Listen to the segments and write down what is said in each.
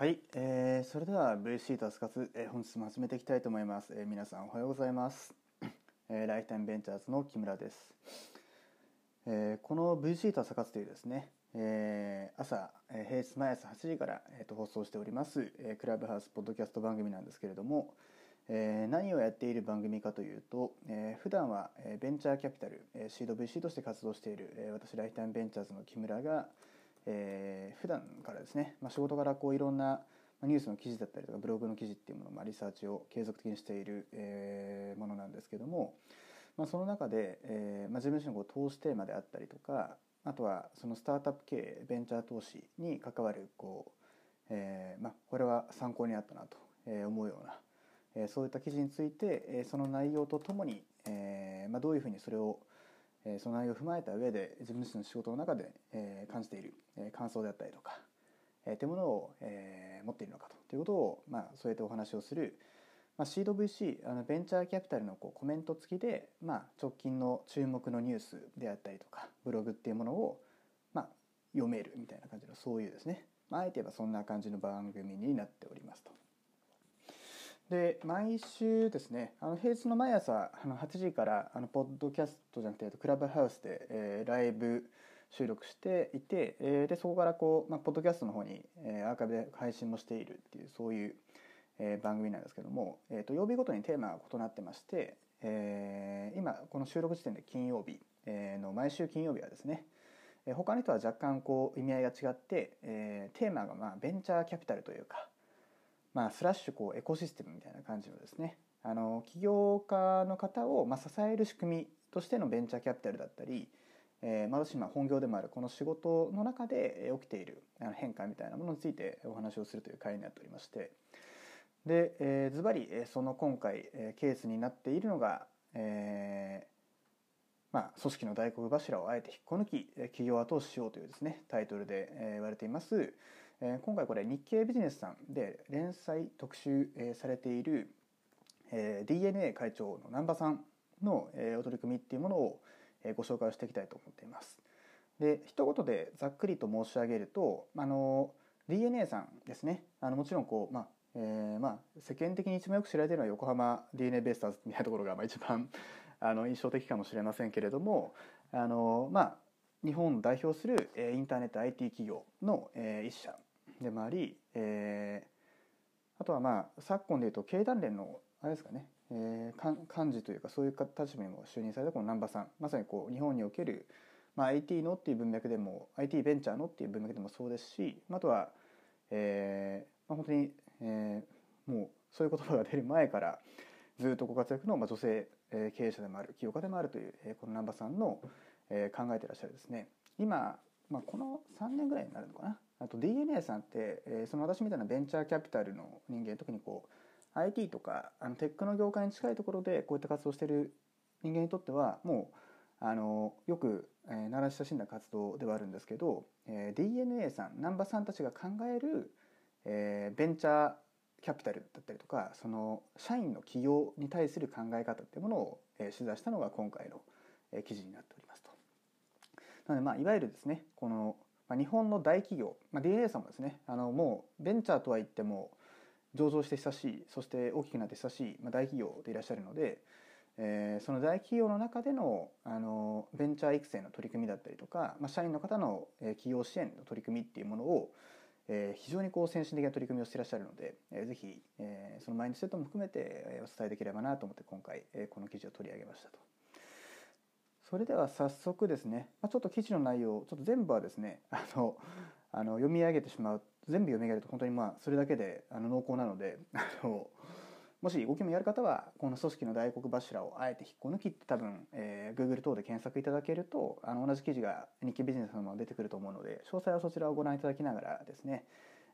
はい、えー、それでは VC タス活、えー、本日も始めていきたいと思います、えー、皆さんおはようございます、えー、ライフタイムベンチャーズの木村です、えー、この VC タス活というですね、えー、朝、えー、平日毎朝8時から、えー、と放送しております、えー、クラブハウスポッドキャスト番組なんですけれども、えー、何をやっている番組かというと、えー、普段は、えー、ベンチャーキャピタル、えー、シード VC として活動している、えー、私ライフタイムベンチャーズの木村がえー、普段からですね、まあ、仕事からこういろんなニュースの記事だったりとかブログの記事っていうものを、まあ、リサーチを継続的にしている、えー、ものなんですけども、まあ、その中で、えーまあ、自分自身のこう投資テーマであったりとかあとはそのスタートアップ経営ベンチャー投資に関わるこう、えーまあ、これは参考になったなと思うような、えー、そういった記事について、えー、その内容とともに、えーまあ、どういうふうにそれをえその内容を踏まえた上で自分自身の仕事の中で、え感じている、え感想であったりとか、えというものを、え持っているのかということを、まあ、そうやってお話をする、まあ、シード VC あのベンチャーキャピタルのこうコメント付きで、まあ、直近の注目のニュースであったりとかブログっていうものを、まあ、読めるみたいな感じのそういうですね、ま、あえて言えばそんな感じの番組になっておりますと。で毎週ですねあの平日の毎朝あの8時からあのポッドキャストじゃなくてクラブハウスで、えー、ライブ収録していて、えー、でそこからこう、まあ、ポッドキャストの方に、えー、アーカイブで配信もしているっていうそういう、えー、番組なんですけども、えーと、曜日ごとにテーマが異なってまして、えー、今この収録時点で金曜日、えー、の毎週金曜日はですねえ他の人は若干こう意味合いが違って、えー、テーマがまあベンチャーキャピタルというかまあ、スラッシュこうエコシステムみたいな感じのですね。あの起業家の方をまあ支える仕組みとしてのベンチャーキャピタルだったり、えー、まあ私今本業でもあるこの仕事の中で起きている変化みたいなものについてお話をするという会になっておりまして。で、えー、ズバリその今回ケースになっているのが、えーまあ、組織の大黒柱をあえて引っこ抜き企業を後押ししようというですねタイトルで言われています。え今回これ日経ビジネスさんで連載特集、えされている、えー DNA 会長の難波さんの、えお取り組みっていうものを、えご紹介をしていきたいと思っています。で一言でざっくりと申し上げるとあの DNA さんですねあのもちろんこう、まあえー、まあ、世間的に一番よく知られているのは横浜 DNA ベイスターズみたいなところが、まあ、一番あの印象的かもしれませんけれどもあの、まあ、日本を代表するインターネット IT 企業の一社でもあり、えー、あとはまあ昨今でいうと経団連のあれですかね、えー、幹事というかそういう立場にも就任されたこの難波さん。まさにこう日本における、まあ、IT のっていう文脈でも IT ベンチャーのっていう文脈でもそうですしあとは、えーまあ、本当に、えー、もうそういう言葉が出る前からずっとご活躍の、まあ、女性経営者でもある起業家でもあるという、えー、この難波さんの、えー、考えてらっしゃるですね。今、まあ、この3年ぐらいになるのかな。あと DNA さんって、えー、その私みたいなベンチャーキャピタルの人間特にこう IT とかあのテックの業界に近いところでこういった活動している人間にとってはもうあのよく、えー、慣らし親しんだ活動ではあるんですけど、えー、DNA さん難波さんたちが考える、えー、ベンチャーキャピタルだったりとかその社員の起業に対する考え方っていうものを、えー、取材したのが今回の、えー、記事になっておりますと。なのでまあいわゆるですねこのまあ、日本の大企業、まあ、DNA さんもですねあのもうベンチャーとは言っても上場して久しいそして大きくなって久しい、まあ、大企業でいらっしゃるので、えー、その大企業の中でのあのベンチャー育成の取り組みだったりとか、まあ、社員の方の、え、企業支援の取り組みっていうものを、えー、非常にこう先進的な取り組みをしていらっしゃるので、えー、ぜひ、えー、そのマインドセットも含めて、え、お伝えできればなと思って今回、えー、この記事を取り上げましたと。それでは早速ですね、まあ、ちょっと記事の内容ちょっと全部はですね あのあの読み上げてしまう。全部読み上げると本当にまあそれだけであの濃厚なので あのもしご興味ある方はこの組織の大黒柱をあえて引っこ抜きって多分、えー、Google 等で検索いただけるとあの同じ記事が日経ビジネスのも出てくると思うので詳細はそちらをご覧いただきながらですね、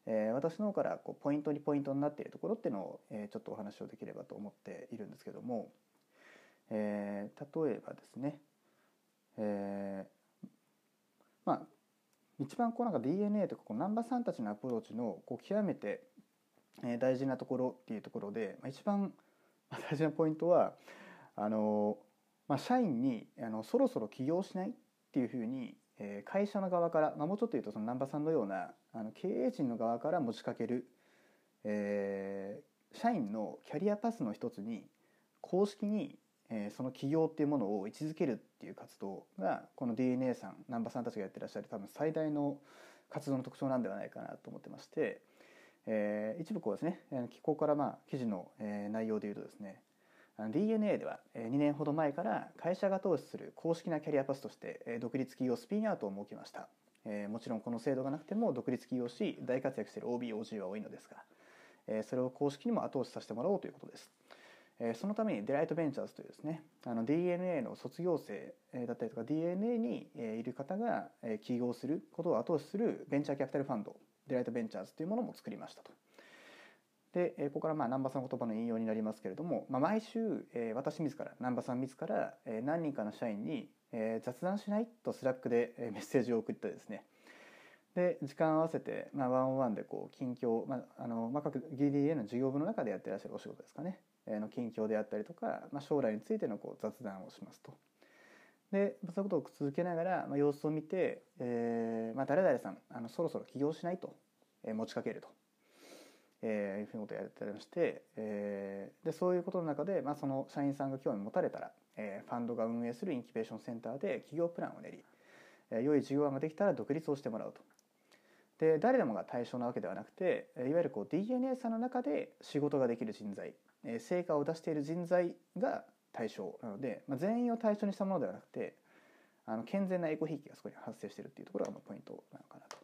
えー、私の方からこうポイントにポイントになっているところっていうのを、えー、ちょっとお話をできればと思っているんですけども、えー、例えばですねえー、まあ一番こうなんか DNA とかこう難波さんたちのアプローチのこう極めて大事なところっていうところで、まあ、一番 大事なポイントはあの、まあ、社員にあのそろそろ起業しないっていうふうに、えー、会社の側から、まあ、もうちょっと言うとその難波さんのようなあの経営陣の側から持ちかける、えー、社員のキャリアパスの一つに公式に、えー、その企業っていうものを位置づけるっていう活動がこの DNA さん難波さんたちがやってらっしゃる多分最大の活動の特徴なんではないかなと思ってまして、えー、一部こうですねここからまあ記事の、内容でいうとですね DNA では2年ほど前から会社が投資する公式なキャリアパスとして独立企業スピンアウトを設けました、えー、もちろんこの制度がなくても独立企業し大活躍している OBOG は多いのですが、えー、それを公式にも後押しさせてもらおうということです、そのためにデライトベンチャーズというですねあの DNA の卒業生だったりとか DNA にいる方が起業することを後押しするベンチャーキャピタルファンドデライトベンチャーズというものも作りましたと。でここからまあ南場さんの言葉の引用になりますけれども、まあ、毎週私自ら南場さん自ら何人かの社員に雑談しないとスラックでメッセージを送ってですね。で時間を合わせて、まあ、ワンオンワンでこう近況、まああのまあ、各 DDA の事業部の中でやってらっしゃるお仕事ですかね、の近況であったりとか、まあ、将来についてのこう雑談をしますと。でそういうことを続けながら、まあ、様子を見て、えーまあ、誰々さんあのそろそろ起業しないと、えー、持ちかけると。えー、いうふうなことをやってまして、えー、でそういうことの中で、まあ、その社員さんが興味を持たれたら、えー、ファンドが運営するインキュベーションセンターで企業プランを練り、えー、良い事業案ができたら独立をしてもらうと。で誰でもが対象なわけではなくていわゆるこう DNA さんの中で仕事ができる人材成果を出している人材が対象なので、まあ、全員を対象にしたものではなくてあの健全なエコひいきがそこに発生しているっていうところがポイントなのかなと。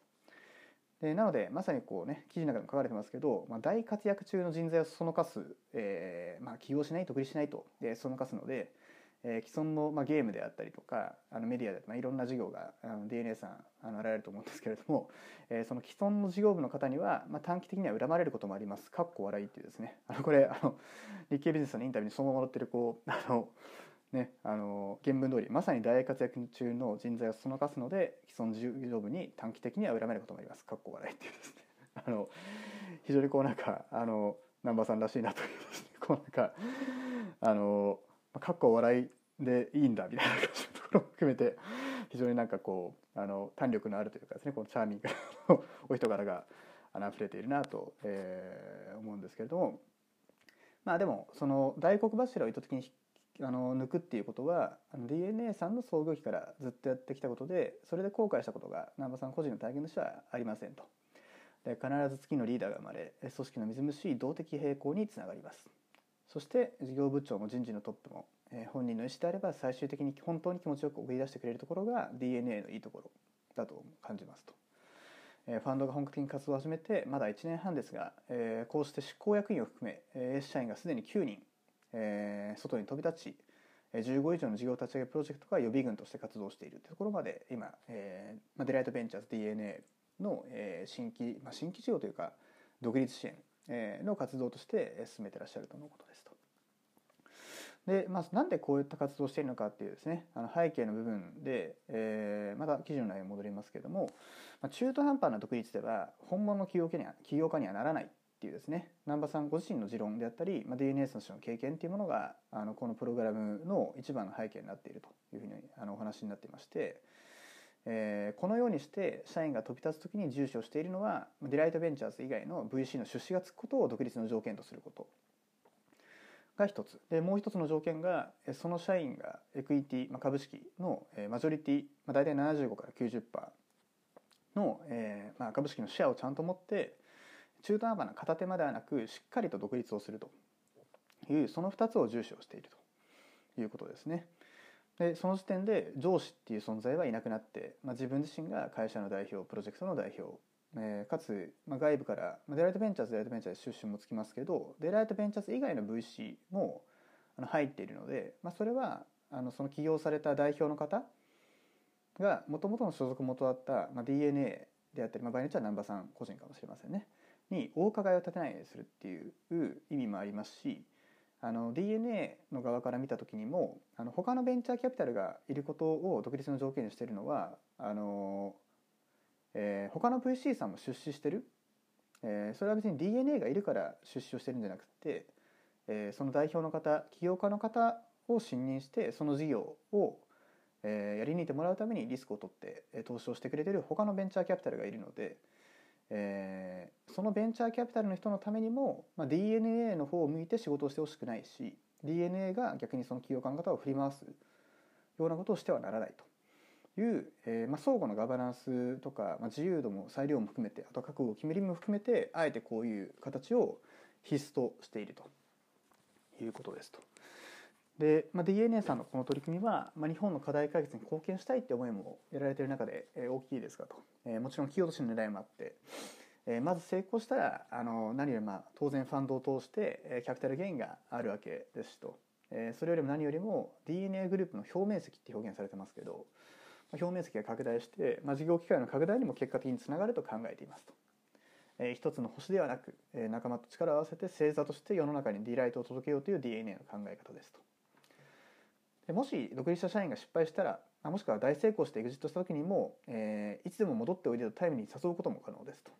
でなのでまさにこうね記事の中でも書かれてますけど、まあ、大活躍中の人材をそのかす、えーまあ、起業しない独立しないとでそのかすので、えー、既存の、まあ、ゲームであったりとかあのメディアで、まあ、いろんな事業があの DNA さんあのあられると思うんですけれども、えー、その既存の事業部の方には、まあ、短期的には恨まれることもあります。かっこ笑いっていうですね。あのこれあの日経ビジネスのインタビューにそのまま載ってるこうあのね、あの原文通りまさに大活躍中の人材をそのかすので既存事業部に短期的には恨めることもあります。かっこ笑いっていうですね。あの非常にこうなんかあの南波さんらしいなというですね。こうなんかあのかっこ笑いでいいんだみたいな感じのところも含めて非常になんかこうあの弾力のあるというかですねこのチャーミングのお人柄があの溢れているなと、えー、思うんですけれどもまあでもその大黒柱を意図的にあの抜くっていうことは DNA さんの創業期からずっとやってきたことでそれで後悔したことが南波さん個人の体験としてはありませんと。で必ず月のリーダーが生まれ組織のみずみずしい動的平衡につながりますそして事業部長も人事のトップも、え本人の意思であれば最終的に本当に気持ちよく送り出してくれるところが DNA のいいところだと感じますと。ファンドが本格的に活動を始めてまだ1年半ですが、えこうして執行役員を含め S 社員がすでに9人えー、外に飛び立ち15以上の事業立ち上げプロジェクトが予備軍として活動しているというところまで今、えーまあ、デライトベンチャーズ DNA の、えー、新規、まあ、新規事業というか独立支援、の活動として進めてらっしゃるとのことですと。で、まあ、なんでこういった活動をしているのかっていうですねあの背景の部分で、えー、また記事の内容に戻りますけれども、まあ、中途半端な独立では本物の起業家には起業家にはならないっていうですね南場さんご自身の持論であったり、まあ、DNS の経験っていうものがあのこのプログラムの一番の背景になっているというふうにあのお話になっていまして、えー、このようにして社員が飛び立つ時に重視をしているのはディライトベンチャーズ以外の VC の出資がつくことを独立の条件とすることが一つでもう一つの条件がその社員がエクイティ、まあ、株式のマジョリティ、まあ、大体75から90%の、えーまあ、株式のシェアをちゃんと持って中途半端な片手間ではなくしっかりと独立をするというその2つを重視をしているということですね。でその時点で上司っていう存在はいなくなって、まあ、自分自身が会社の代表プロジェクトの代表、えー、かつ、まあ、外部から、まあ、デライトベンチャーズデライトベンチャーズ出身もつきますけどデライトベンチャーズ以外の VC もあの入っているので、まあ、それはあのその起業された代表の方がもともとの所属元だった、まあ、DNA であったり、まあ、場合によっては難波さん個人かもしれませんね。にお伺いを立てないようにするっていう意味もありますしあの DNA の側から見た時にもあの他のベンチャーキャピタルがいることを独立の条件にしてるのはあの、えー、他の VC さんも出資してる、えー、それは別に DNA がいるから出資をしてるんじゃなくて、えー、その代表の方起業家の方を信任してその事業を、えー、やり抜いてもらうためにリスクを取って投資をしてくれてる他のベンチャーキャピタルがいるので。えー、そのベンチャーキャピタルの人のためにも、まあ、DNA の方を向いて仕事をしてほしくないし DNA が逆にその企業家の方を振り回すようなことをしてはならないという、えーまあ、相互のガバナンスとか、まあ、自由度も裁量も含めてあと覚悟を決めるも含めてあえてこういう形を必須としているということですと。で、まあ、DNA さんのこの取り組みは、まあ、日本の課題解決に貢献したいって思いもやられている中で、えー、大きいですかと、えー、もちろん企業としての狙いもあって、えー、まず成功したらあの何よりまあ当然ファンドを通して、えー、キャピタルゲインがあるわけですしと、えー、それよりも何よりも DNA グループの表面積って表現されてますけど、まあ、表面積が拡大して、まあ、事業機会の拡大にも結果的につながると考えていますと。えー、一つの星ではなく、えー、仲間と力を合わせて星座として世の中にディライトを届けようという DNA の考え方ですと。でもし独立した社員が失敗したらもしくは大成功してエグジットした時にも、えー、いつでも戻っておいでとチームに誘うことも可能ですと、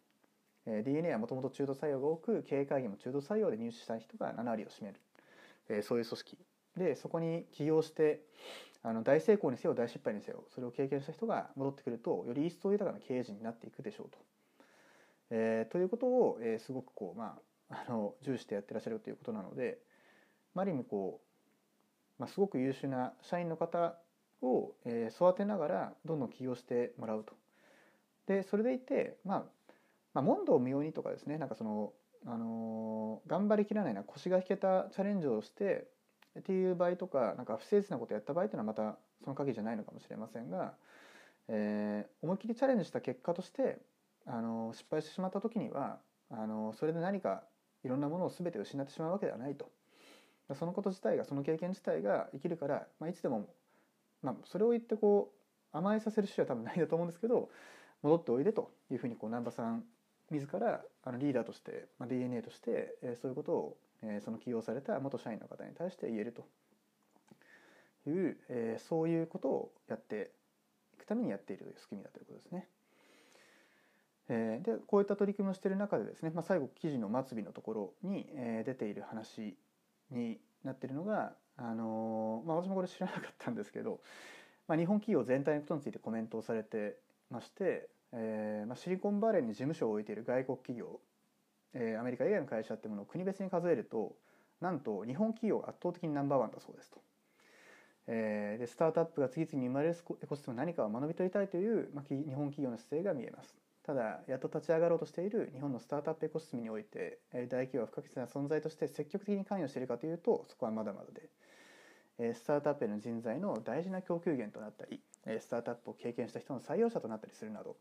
えー、DNA はもともと中途採用が多く経営会議も中途採用で入社した人が7割を占める、えー、そういう組織。でそこに起業してあの大成功にせよ大失敗にせよそれを経験した人が戻ってくるとより一層豊かな経営陣になっていくでしょうと。えー、ということを、えー、すごくこう、まあ、あの重視してやってらっしゃるということなので、まあ、ある意味こうまあ、すごく優秀な社員の方を、え、育てながらどんどん起業してもらうと。でそれでいて、まあ、まあ問答無用にとかですねなんかその、あのー、頑張りきらないな腰が引けたチャレンジをしてっていう場合とかなんか不誠実なことをやった場合というのはまたその限りじゃないのかもしれませんが、えー、思いっきりチャレンジした結果として、あのー、失敗してしまった時にはあのそれで何かいろんなものを全て失ってしまうわけではないと。そのこと自体がその経験自体が生きるから、まあ、いつでも、まあ、それを言ってこう甘えさせる趣旨は多分ないんだと思うんですけど戻っておいでというふうにこう難波さん自らあのリーダーとして、まあ、DNA として、えー、そういうことを、えー、その起用された元社員の方に対して言えるという、えー、そういうことをやっていくためにやっているという仕組みだということですね。えー、でこういった取り組みをしている中でですね、まあ、最後記事の末尾のところに、えー、出ている話になってるのが、あのまあ、私もこれ知らなかったんですけど、まあ、日本企業全体のことについてコメントをされてまして、えーまあ、シリコンバレーに事務所を置いている外国企業、えー、アメリカ以外の会社っていうものを国別に数えるとなんと日本企業が圧倒的にナンバーワンだそうですと。えー、でスタートアップが次々に生まれるエコシステム何かを学び取りたいという、まあ、日本企業の姿勢が見えます。ただやっと立ち上がろうとしている日本のスタートアップエコシステムにおいて大企業は不可欠な存在として積極的に関与しているかというとそこはまだまだでスタートアップへの人材の大事な供給源となったりスタートアップを経験した人の採用者となったりするなど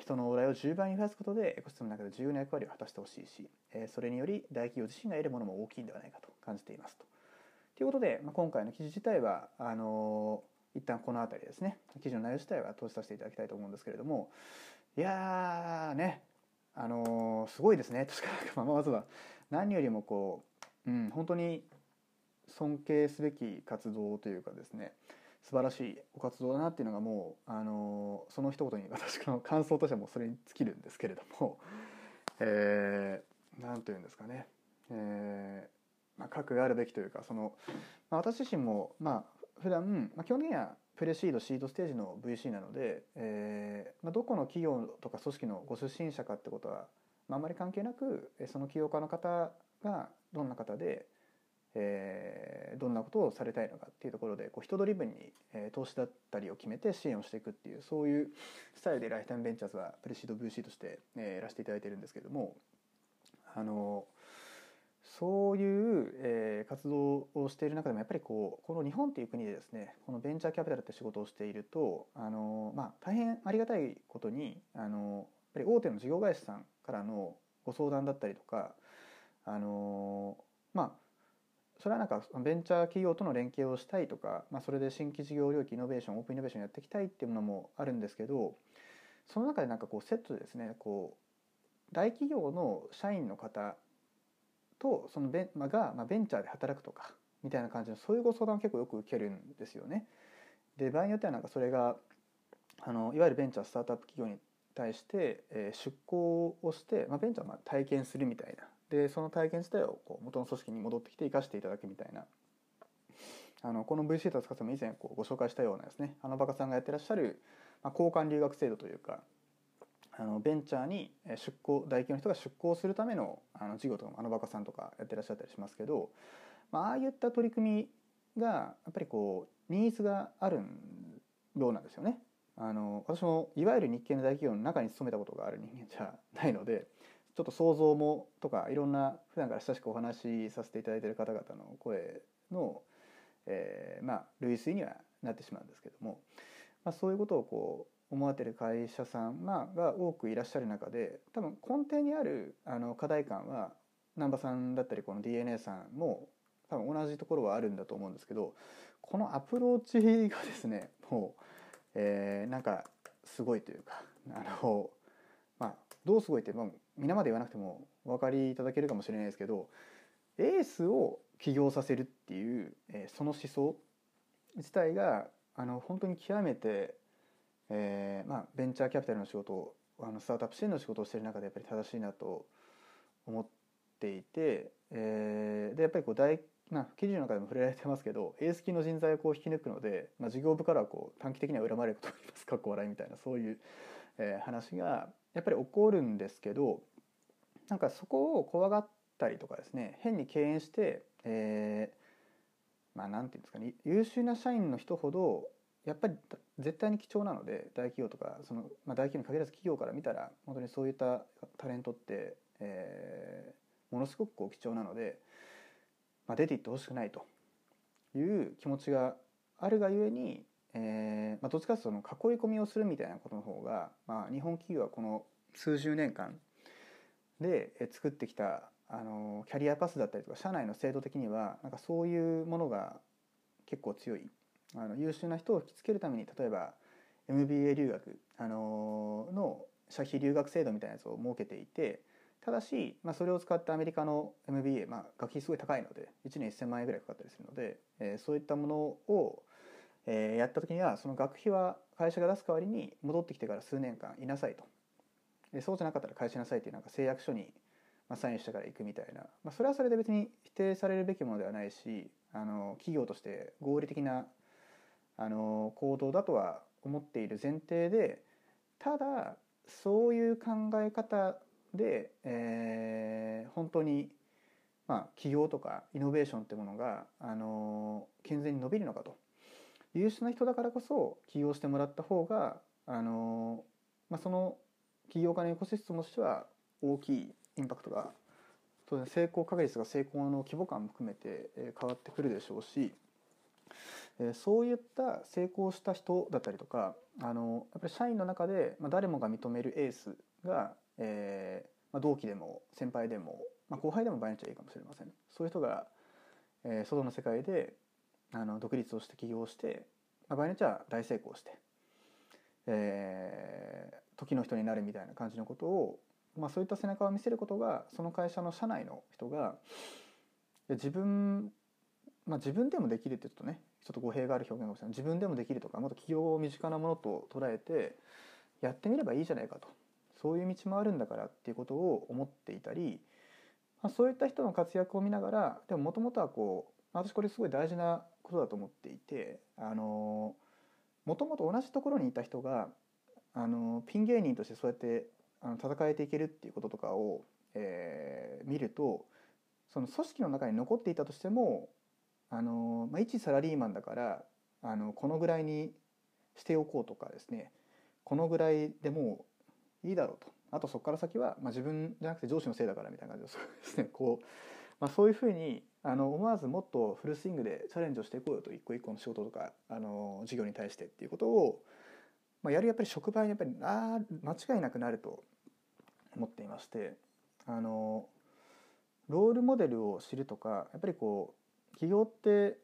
人の往来を10倍に増やすことでエコシステムの中で重要な役割を果たしてほしいしそれにより大企業自身が得るものも大きいんではないかと感じていますと。ということで、今回の記事自体はあの一旦この辺りですね記事の内容自体は通しさせていただきたいと思うんですけれどもいやね。あのー、すごいですね。としかまあまずは。何よりもこう、うん、本当に尊敬すべき活動というかですね。素晴らしいお活動だなっていうのがもう、あのー、その一言に私の感想としてはもうそれに尽きるんですけれども。何、えー、て言うんですかね、えーまあ、核があるべきというかその、まあ、私自身もまあ普段、まあ、基本的にはプレシードシードステージの VC なので、えーまあ、どこの企業とか組織のご出身者かってことは、まあ、あまり関係なくその起業家の方がどんな方で、えー、どんなことをされたいのかっていうところでこう人ドリブンに、えー、投資だったりを決めて支援をしていくっていうそういうスタイルでライフタイムベンチャーズはプレシード VC として、えー、やらせていただいてるんですけどもあのそういう、えー、活動をしている中でもやっぱりこうこの日本という国でですねこのベンチャーキャピタルって仕事をしているとあの、まあ、大変ありがたいことにあのやっぱり大手の事業会社さんからのご相談だったりとかあのまあそれはなんかベンチャー企業との連携をしたいとか、まあ、それで新規事業領域イノベーションオープンイノベーションやっていきたいっていうものもあるんですけどその中でなんかこうセットでですねこう大企業の社員の方とそのベン、まあ、が、まあ、ベンチャーで働くとかみたいな感じのそういうご相談を結構よく受けるんですよね。で場合によってはなんかそれがあのいわゆるベンチャースタートアップ企業に対して、えー、出向をして、まあ、ベンチャーをまあ体験するみたいなでその体験自体をこう元の組織に戻ってきて生かしていただくみたいなあのこの VC と使っても以前こうご紹介したようなですねあのバカさんがやってらっしゃる、まあ、交換留学制度というかあのベンチャーに出向大企業の人が出向するためのあの事業とかもあのバカさんとかやってらっしゃったりしますけど、まあ、あいった取り組みがやっぱりこうニーズがあるようなんですよね。あの私もいわゆる日系の大企業の中に勤めたことがある人間じゃないのでちょっと想像もとかいろんな普段から親しくお話しさせていただいている方々の声の、えー、まあ類推にはなってしまうんですけども、まあ、そういうことをこう思われてる会社さん、まあ、が多くいらっしゃる中で多分根底にあるあの課題感は難波さんだったりこの DNA さんも多分同じところはあるんだと思うんですけどこのアプローチがですねもう、えー、なんかすごいというかあのまあどうすごいって、まあ、皆まで言わなくてもお分かりいただけるかもしれないですけどエースを起業させるっていう、えー、その思想自体があの本当に極めて、えーまあ、ベンチャーキャピタルの仕事あのスタートアップ支援の仕事をしている中でやっぱり正しいなと思っていて、えー、でやっぱりこう大まあ、記事の中でも触れられてますけどエース級の人材をこう引き抜くので、まあ、事業部からはこう短期的には恨まれることになりますか？っこ笑いみたいなそういう、えー、話がやっぱり起こるんですけどなんかそこを怖がったりとかですね変に敬遠して、えー、まあ何て言うんですかね優秀な社員の人ほどやっぱり絶対に貴重なので大企業とかその、まあ、大企業に限らず企業から見たら本当にそういったタレントって、えー、ものすごくこう貴重なので。まあ、出ていってほしくないという気持ちがあるがゆえに、えーまあ、どっちかというとその囲い込みをするみたいなことの方が、まあ、日本企業はこの数十年間で作ってきたあのキャリアパスだったりとか社内の制度的にはなんかそういうものが結構強いあの優秀な人を引きつけるために例えば MBA 留学、あのの社費留学制度みたいなやつを設けていてただし、まあ、それを使ってアメリカの MBA、まあ、学費すごい高いので1年1000万円ぐらいかかったりするので、えー、そういったものを、えー、やった時にはその学費は会社が出す代わりに戻ってきてから数年間いなさいと。でそうじゃなかったら返しなさいっていうなんか誓約書に、まあ、サインしてから行くみたいな、まあ、それはそれで別に否定されるべきものではないしあの企業として合理的なあの行動だとは思っている前提でただそういう考え方で、えー、本当に、まあ、起業とかイノベーションってものが、あの健全に伸びるのかと。優秀な人だからこそ起業してもらった方が、あのまあ、その起業家のエコシステムとしては大きいインパクトが当然成功確率が成功の規模感も含めて変わってくるでしょうしそういった成功した人だったりとかあのやっぱり社員の中で誰もが認めるエースがえーまあ、同期でも先輩でも、まあ、後輩でも場合によっちゃいいかもしれません。そういう人が、えー、外の世界であの独立をして起業して、まあ、場合によっちゃ大成功して、えー、時の人になるみたいな感じのことを、まあ、そういった背中を見せることがその会社の社内の人が自分まあ、自分でもできるって言うとねちょっと語弊がある表現かもしれない。自分でもできるとかもっと起業を身近なものと捉えてやってみればいいじゃないかと。そういう道もあるんだからっていうことを思っていたり、まあ、そういった人の活躍を見ながらでももともとはこう私これすごい大事なことだと思っていてもともと同じところにいた人があのピン芸人としてそうやってあの戦えていけるっていうこととかを、えー、見るとその組織の中に残っていたとしてもあの、まあ、一サラリーマンだからあのこのぐらいにしておこうとかですね。このぐらいでもういいだろうと。あとそこから先は、まあ、自分じゃなくて上司のせいだからみたいな感じですね。こう、まあ、そういうふうにあの思わずもっとフルスイングでチャレンジをしていこうよと一個一個の仕事とかあの事業に対してっていうことを、まあ、やるやっぱり職場にやっぱりあ間違いなくなると思っていましてあのロールモデルを知るとかやっぱりこう企業って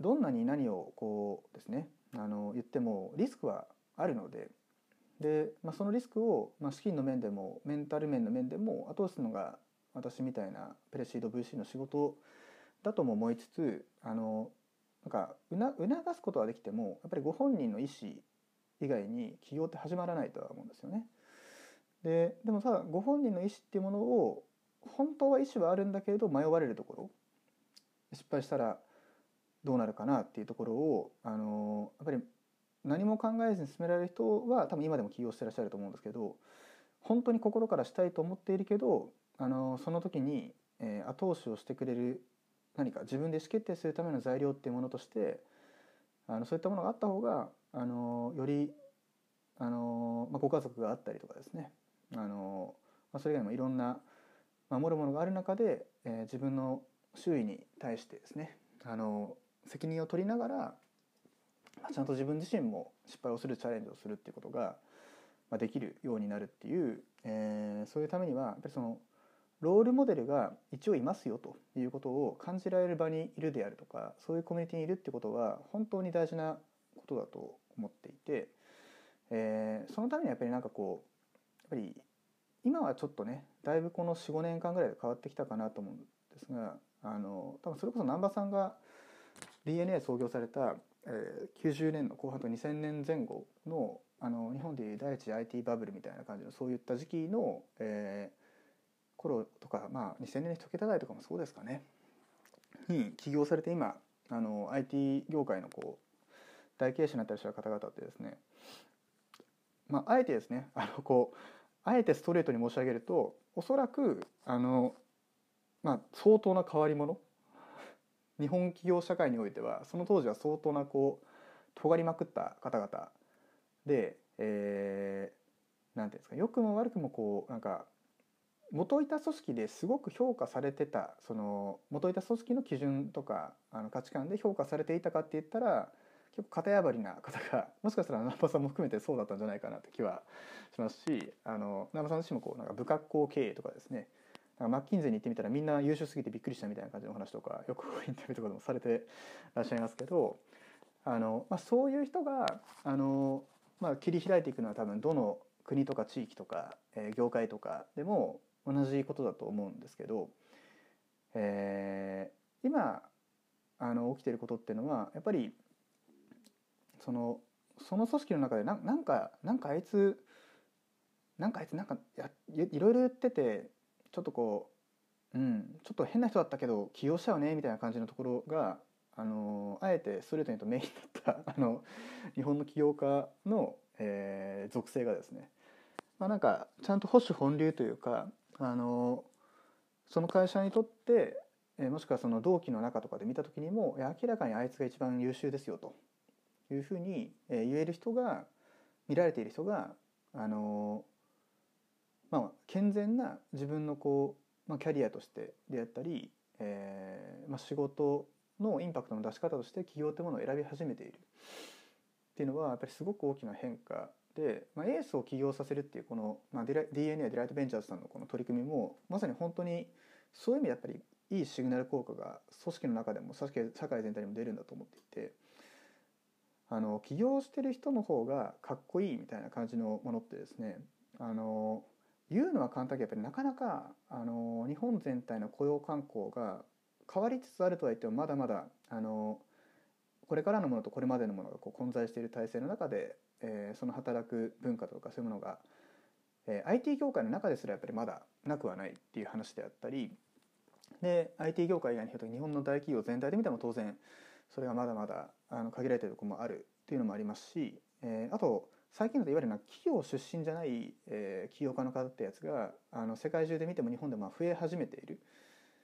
どんなに何をこうですねあの言ってもリスクはあるのでで、まあ、そのリスクを、まあ、資金の面でもメンタル面の面でも後押しするのが私みたいなプレシード VC の仕事だとも思いつつあのなんか促すことはできてもやっぱりご本人の意思以外に起業って始まらないとは思うんですよね。ででもただご本人の意思っていうものを本当は意思はあるんだけれど迷われるところ失敗したらどうなるかなっていうところをあのやっぱり何も考えずに進められる人は多分今でも起業してらっしゃると思うんですけど本当に心からしたいと思っているけどあのその時に、えー、後押しをしてくれる何か自分で意思決定するための材料っていうものとしてあのそういったものがあった方があのよりあの、まあ、ご家族があったりとかですね。あの、まあ、それ以外にもいろんな守るものがある中で、えー、自分の周囲に対してですねあの責任を取りながら、ちゃんと自分自身も失敗をするチャレンジをするっていうことが、できるようになるっていう、えー、そういうためにはやっぱりそのロールモデルが一応いますよということを感じられる場にいるであるとかそういうコミュニティにいるってことは本当に大事なことだと思っていて、えー、そのためにはやっぱりなんかこうやっぱり今はちょっとねだいぶこの45年間ぐらいで変わってきたかなと思うんですがあの多分それこそ難波さんが DNA 創業された、えー、90年の後半と2000年前後のあの日本でいう第一 IT バブルみたいな感じのそういった時期の、えー、頃とか、まあ、2000年1桁台とかもそうですかね。に起業されて今あの IT 業界のこう大経営者になったりした方々ってですねまああえてですねあのこうあえてストレートに申し上げるとおそらくあの、まあ、相当な変わり者。日本企業社会においてはその当時は相当なこう尖りまくった方々で、えー、なんていうんですか良くも悪くもこうなんか元いた組織ですごく評価されてたその元いた組織の基準とかあの価値観で評価されていたかって言ったら結構型破りな方がもしかしたら南波さんも含めてそうだったんじゃないかなって気はしますしあの南波さん自身もこうなんか不格好経営とかですねマッキンゼに行ってみたらみんな優秀すぎてびっくりしたみたいな感じの話とかよくインタビューとかでもされてらっしゃいますけどあの、まあ、そういう人があの、まあ、切り開いていくのは多分どの国とか地域とか、えー、業界とかでも同じことだと思うんですけど、えー、今あの起きてることっていうのはやっぱりそのその組織の中でななんかなんかあいつなんかあいつなんかやいろいろ言っててちょっとこううんちょっと変な人だったけど起用したよねみたいな感じのところがあのあえてストレートに言うとメインだった あの日本の起業家の、えー、属性がですね、まあ、なんかちゃんと保守本流というかあのその会社にとって、えー、もしくはその同期の中とかで見た時にも明らかにあいつが一番優秀ですよと。いうふうに、えー、言える人が見られている人があのまあ健全な自分のこう、まあ、キャリアとしてであったり、えーまあ、仕事のインパクトの出し方として企業というものを選び始めている。っていうのはやっぱりすごく大きな変化で、まあ、エースを起業させるっていうこの、まあ、DNA デライトベンチャーズさんのこの取り組みもまさに本当にそういう意味でやっぱりいいシグナル効果が組織の中でも社会全体にも出るんだと思っていてあの起業してる人の方がかっこいいみたいな感じのものってですねあの言うのは簡単だけどやっぱりなかなかあの日本全体の雇用慣行が変わりつつあるとは言ってもまだまだあのこれからのものとこれまでのものがこう混在している体制の中でえー、その働く文化とかそういうものが、えー、IT 業界の中ですらやっぱりまだなくはないっていう話であったりで IT 業界以外に日本の大企業全体で見ても当然それがまだまだあの限られてるところもあるっていうのもありますし、えー、あと最近だといわゆるな企業出身じゃない、えー、起業家の方ってやつがあの世界中で見ても日本でも増え始めている、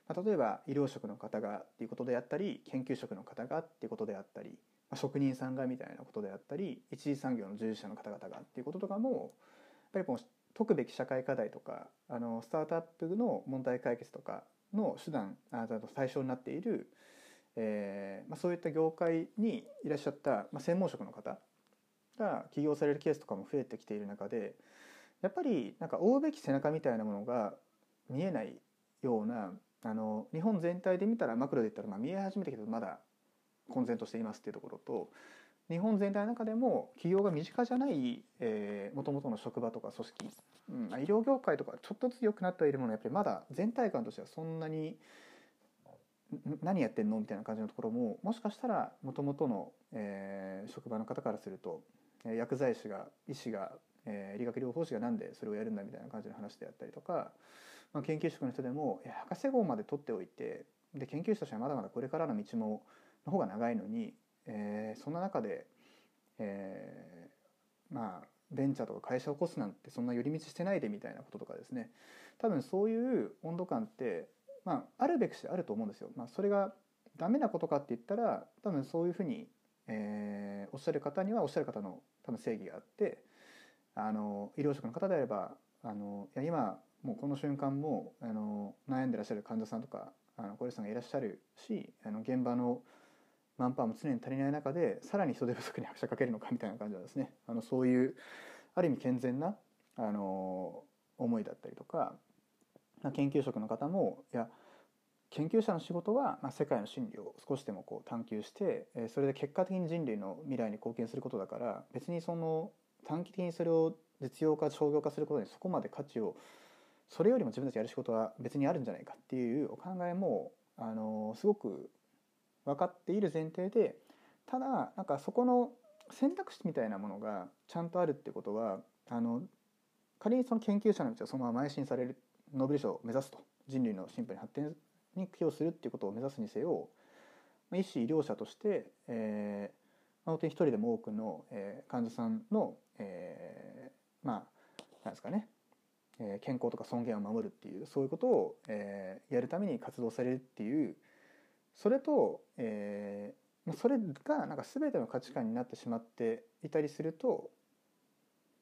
まあ、例えば医療職の方がっていうことであったり研究職の方がっていうことであったりまあ、職人さんがみたいなことであったり一次産業の従事者の方々がっていうこととかもやっぱりこう解くべき社会課題とかあのスタートアップの問題解決とかの手段あと対象になっている、えーまあ、そういった業界にいらっしゃった、まあ、専門職の方が起業されるケースとかも増えてきている中でやっぱりなんか追うべき背中みたいなものが見えないようなあの日本全体で見たらマクロで言ったらまあ見え始めてきてまだ混然としていますっていうところと日本全体の中でも企業が身近じゃないもともとの職場とか組織、うん、医療業界とかちょっとずつ良くなっているものやっぱりまだ全体感としてはそんなに何やってんのみたいな感じのところももしかしたらもともとの、えー、職場の方からすると薬剤師が医師が、えー、理学療法士がなんでそれをやるんだみたいな感じの話であったりとか、まあ、研究職の人でも博士号まで取っておいてで研究者としてはまだまだこれからの道もの方が長いのに、えー、そんな中で、えー、まあベンチャーとか会社を起こすなんてそんな寄り道してないでみたいなこととかですね多分そういう温度感ってまああるべくしてあると思うんですよ。まあ、それがダメなことかって言ったら多分そういうふうに、えー、おっしゃる方にはおっしゃる方の多分正義があってあの医療職の方であればあのいや今もうこの瞬間もあの悩んでらっしゃる患者さんとかあの高齢者さんがいらっしゃるしあの現場のマンパワーも常に足りない中でさらに人手不足に拍車かけるのかみたいな感じはですね。あのそういうある意味健全なあの思いだったりとか研究職の方もいや研究者の仕事は、まあ、世界の真理を少しでもこう探求して、えそれで結果的に人類の未来に貢献することだから別にその短期的にそれを実用化商業化することにそこまで価値をそれよりも自分たちやる仕事は別にあるんじゃないかっていうお考えもあのすごく分かっている前提でただなんかそこの選択肢みたいなものがちゃんとあるってことはあの仮にその研究者の道をそのまま邁進されるノーベル賞を目指すと。人類の進歩に発展に寄与するっていうことを目指すにせよ医師医療者として、えー、本当に一人でも多くの、えー、患者さんの、えー、まあなんですかね、えー、健康とか尊厳を守るっていうそういうことを、えー、やるために活動されるっていうそれと、えー、それがなんか全ての価値観になってしまっていたりすると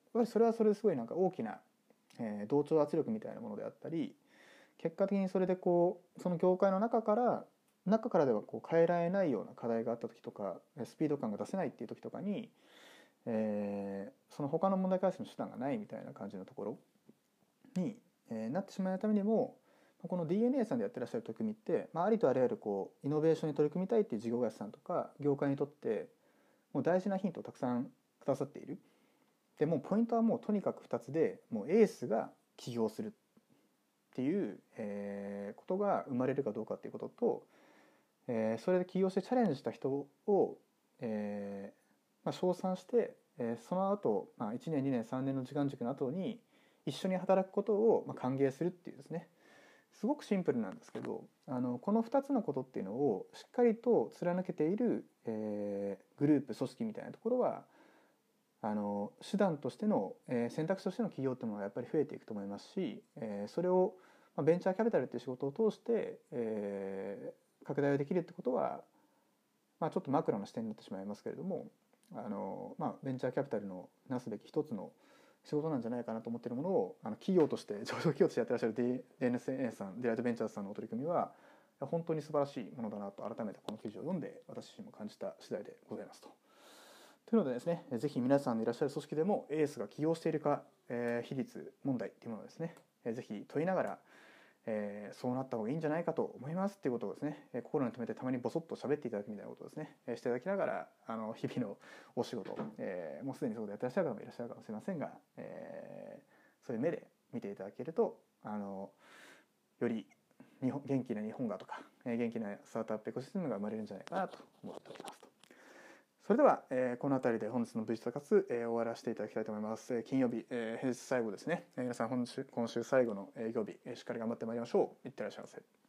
やっぱりそれはそれですごいなんか大きな、えー、同調圧力みたいなものであったり結果的にそれでこうその業界の中から中からではこう変えられないような課題があった時とかスピード感が出せないっていう時とかに、えー、その他の問題解決の手段がないみたいな感じのところに、えー、なってしまうためにもこの DNA さんでやってらっしゃる取り組みって、まあ、ありとあらゆるこうイノベーションに取り組みたいっていう事業会社さんとか業界にとってもう大事なヒントをたくさんくださっている。でもうポイントはもうとにかく2つでもうエースが起業するっていう、え、ことが生まれるかどうかっていうことと、え、それで起業してチャレンジした人を、えまあ、称賛して、え、その後、まあ1年2年3年の時間軸の後に一緒に働くことを、まあ、歓迎するっていうですね。すごくシンプルなんですけどあのこの2つのことっていうのをしっかりと貫けている、え、グループ組織みたいなところはあの手段としての、えー、選択肢としての企業っていうのがやっぱり増えていくと思いますし、えー、それをまあ、ベンチャーキャピタルっていう仕事を通して、えー、拡大をできるってことは、まあ、ちょっとマクロな視点になってしまいますけれどもあの、まあ、ベンチャーキャピタルのなすべき一つの仕事なんじゃないかなと思ってるものをあの企業として上場企業としてやってらっしゃる DNSA さんデライトベンチャーズさんのお取り組みは本当に素晴らしいものだなと改めてこの記事を読んで私自身も感じた次第でございますと。というのでですね、ぜひ皆さんのいらっしゃる組織でもエースが起業しているか、えー、比率問題っていうものをですね、えー、ぜひ問いながら、えー、そうなった方がいいんじゃないかと思いますっていうことをですね、えー、心に留めてたまにボソッと喋っていただくみたいなことをですね、えー、していただきながらあの日々のお仕事、えー、もうすでにそうでやってらっしゃる方もいらっしゃるかもしれませんが、えー、そういう目で見ていただけるとあのより日本元気な日本がとか、えー、元気なスタートアップエコシステムが生まれるんじゃないかなと思っております。それでは、えー、この辺りで本日の V スタ活、えー、終わらせていただきたいと思います。えー、金曜日、えー、平日最後ですね。えー、皆さん本週今週最後の営業日、えー、しっかり頑張ってまいりましょう。いってらっしゃいませ。